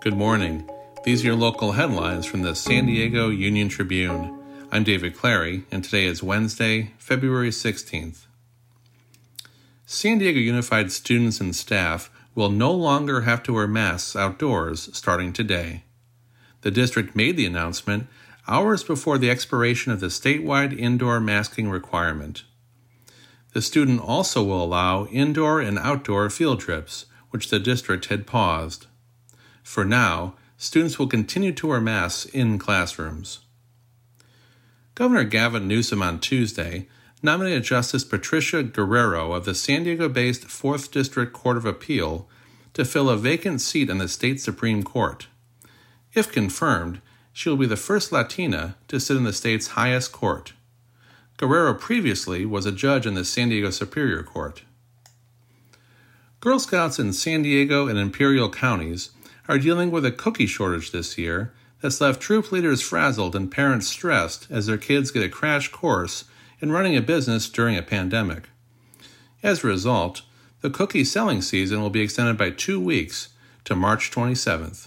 Good morning. These are your local headlines from the San Diego Union Tribune. I'm David Clary, and today is Wednesday, February 16th. San Diego Unified students and staff will no longer have to wear masks outdoors starting today. The district made the announcement hours before the expiration of the statewide indoor masking requirement. The student also will allow indoor and outdoor field trips, which the district had paused. For now, students will continue to wear masks in classrooms. Governor Gavin Newsom on Tuesday nominated Justice Patricia Guerrero of the San Diego based 4th District Court of Appeal to fill a vacant seat on the state Supreme Court. If confirmed, she will be the first Latina to sit in the state's highest court. Guerrero previously was a judge in the San Diego Superior Court. Girl Scouts in San Diego and Imperial counties are dealing with a cookie shortage this year that's left troop leaders frazzled and parents stressed as their kids get a crash course in running a business during a pandemic. As a result, the cookie selling season will be extended by two weeks to March 27th.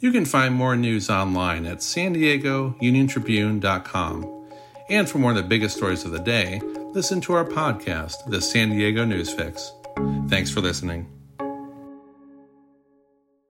You can find more news online at san diego uniontribune.com. And for more of the biggest stories of the day, listen to our podcast, The San Diego News Fix. Thanks for listening.